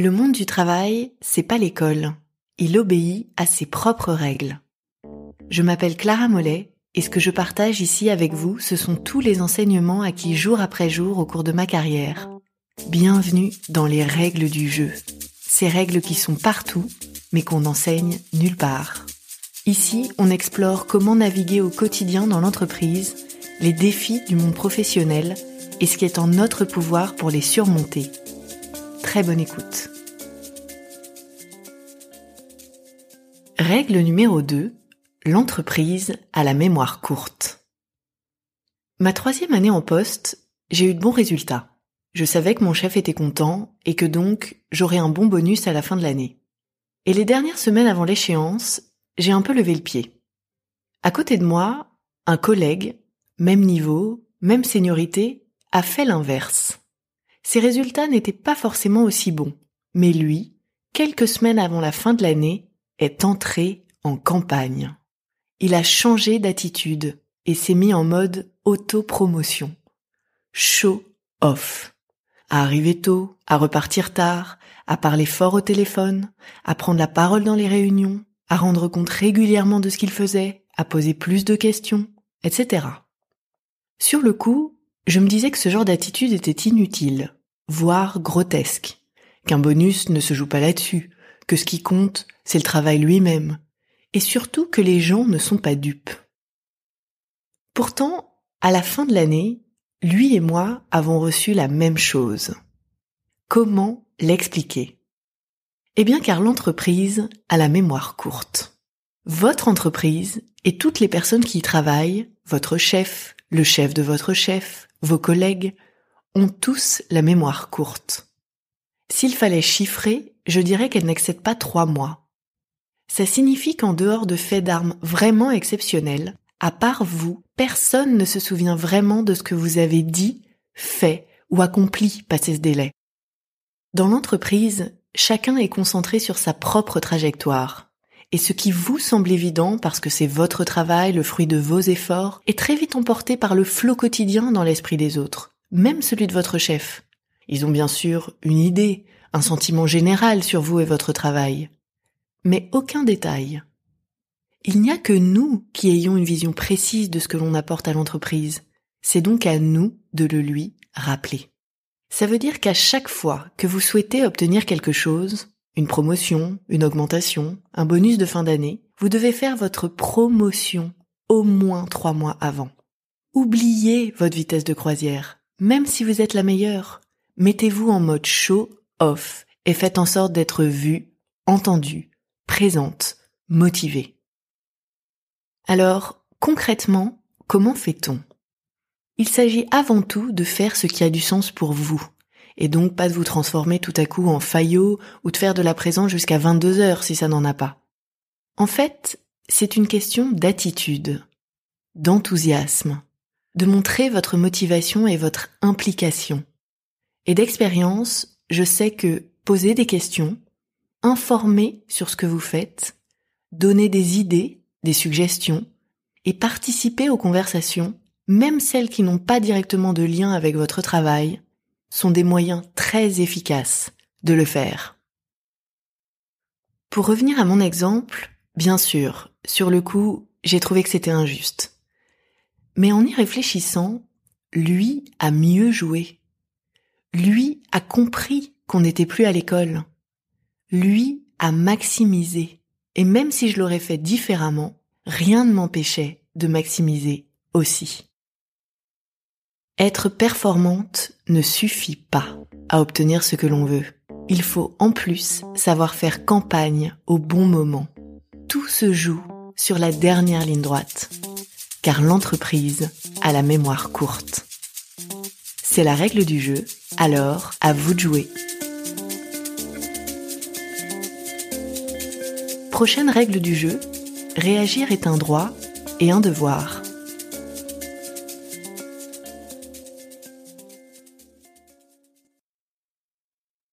Le monde du travail, c'est pas l'école. Il obéit à ses propres règles. Je m'appelle Clara Mollet et ce que je partage ici avec vous, ce sont tous les enseignements acquis jour après jour au cours de ma carrière. Bienvenue dans les règles du jeu. Ces règles qui sont partout, mais qu'on n'enseigne nulle part. Ici, on explore comment naviguer au quotidien dans l'entreprise, les défis du monde professionnel et ce qui est en notre pouvoir pour les surmonter. Très bonne écoute. Règle numéro 2. L'entreprise a la mémoire courte. Ma troisième année en poste, j'ai eu de bons résultats. Je savais que mon chef était content et que donc j'aurais un bon bonus à la fin de l'année. Et les dernières semaines avant l'échéance, j'ai un peu levé le pied. À côté de moi, un collègue, même niveau, même seniorité, a fait l'inverse. Ses résultats n'étaient pas forcément aussi bons, mais lui, quelques semaines avant la fin de l'année, est entré en campagne. Il a changé d'attitude et s'est mis en mode auto-promotion. Show off. À arriver tôt, à repartir tard, à parler fort au téléphone, à prendre la parole dans les réunions, à rendre compte régulièrement de ce qu'il faisait, à poser plus de questions, etc. Sur le coup, je me disais que ce genre d'attitude était inutile, voire grotesque, qu'un bonus ne se joue pas là-dessus, que ce qui compte, c'est le travail lui-même, et surtout que les gens ne sont pas dupes. Pourtant, à la fin de l'année, lui et moi avons reçu la même chose. Comment l'expliquer? Eh bien car l'entreprise a la mémoire courte. Votre entreprise et toutes les personnes qui y travaillent, votre chef, le chef de votre chef, vos collègues, ont tous la mémoire courte. S'il fallait chiffrer, je dirais qu'elle n'excède pas trois mois. Ça signifie qu'en dehors de faits d'armes vraiment exceptionnels, à part vous, personne ne se souvient vraiment de ce que vous avez dit, fait ou accompli passé ce délai. Dans l'entreprise, chacun est concentré sur sa propre trajectoire. Et ce qui vous semble évident parce que c'est votre travail, le fruit de vos efforts, est très vite emporté par le flot quotidien dans l'esprit des autres, même celui de votre chef. Ils ont bien sûr une idée, un sentiment général sur vous et votre travail. Mais aucun détail. Il n'y a que nous qui ayons une vision précise de ce que l'on apporte à l'entreprise. C'est donc à nous de le lui rappeler. Ça veut dire qu'à chaque fois que vous souhaitez obtenir quelque chose, une promotion, une augmentation, un bonus de fin d'année, vous devez faire votre promotion au moins trois mois avant. Oubliez votre vitesse de croisière, même si vous êtes la meilleure. Mettez-vous en mode show off et faites en sorte d'être vu, entendu, présente, motivé. Alors, concrètement, comment fait-on? Il s'agit avant tout de faire ce qui a du sens pour vous, et donc pas de vous transformer tout à coup en faillot ou de faire de la présence jusqu'à 22 heures si ça n'en a pas. En fait, c'est une question d'attitude, d'enthousiasme, de montrer votre motivation et votre implication. Et d'expérience, je sais que poser des questions, informer sur ce que vous faites, donner des idées, des suggestions, et participer aux conversations, même celles qui n'ont pas directement de lien avec votre travail, sont des moyens très efficaces de le faire. Pour revenir à mon exemple, bien sûr, sur le coup, j'ai trouvé que c'était injuste. Mais en y réfléchissant, lui a mieux joué. Lui a compris qu'on n'était plus à l'école. Lui a maximisé. Et même si je l'aurais fait différemment, rien ne m'empêchait de maximiser aussi. Être performante ne suffit pas à obtenir ce que l'on veut. Il faut en plus savoir faire campagne au bon moment. Tout se joue sur la dernière ligne droite, car l'entreprise a la mémoire courte. C'est la règle du jeu, alors à vous de jouer. Prochaine règle du jeu, réagir est un droit et un devoir.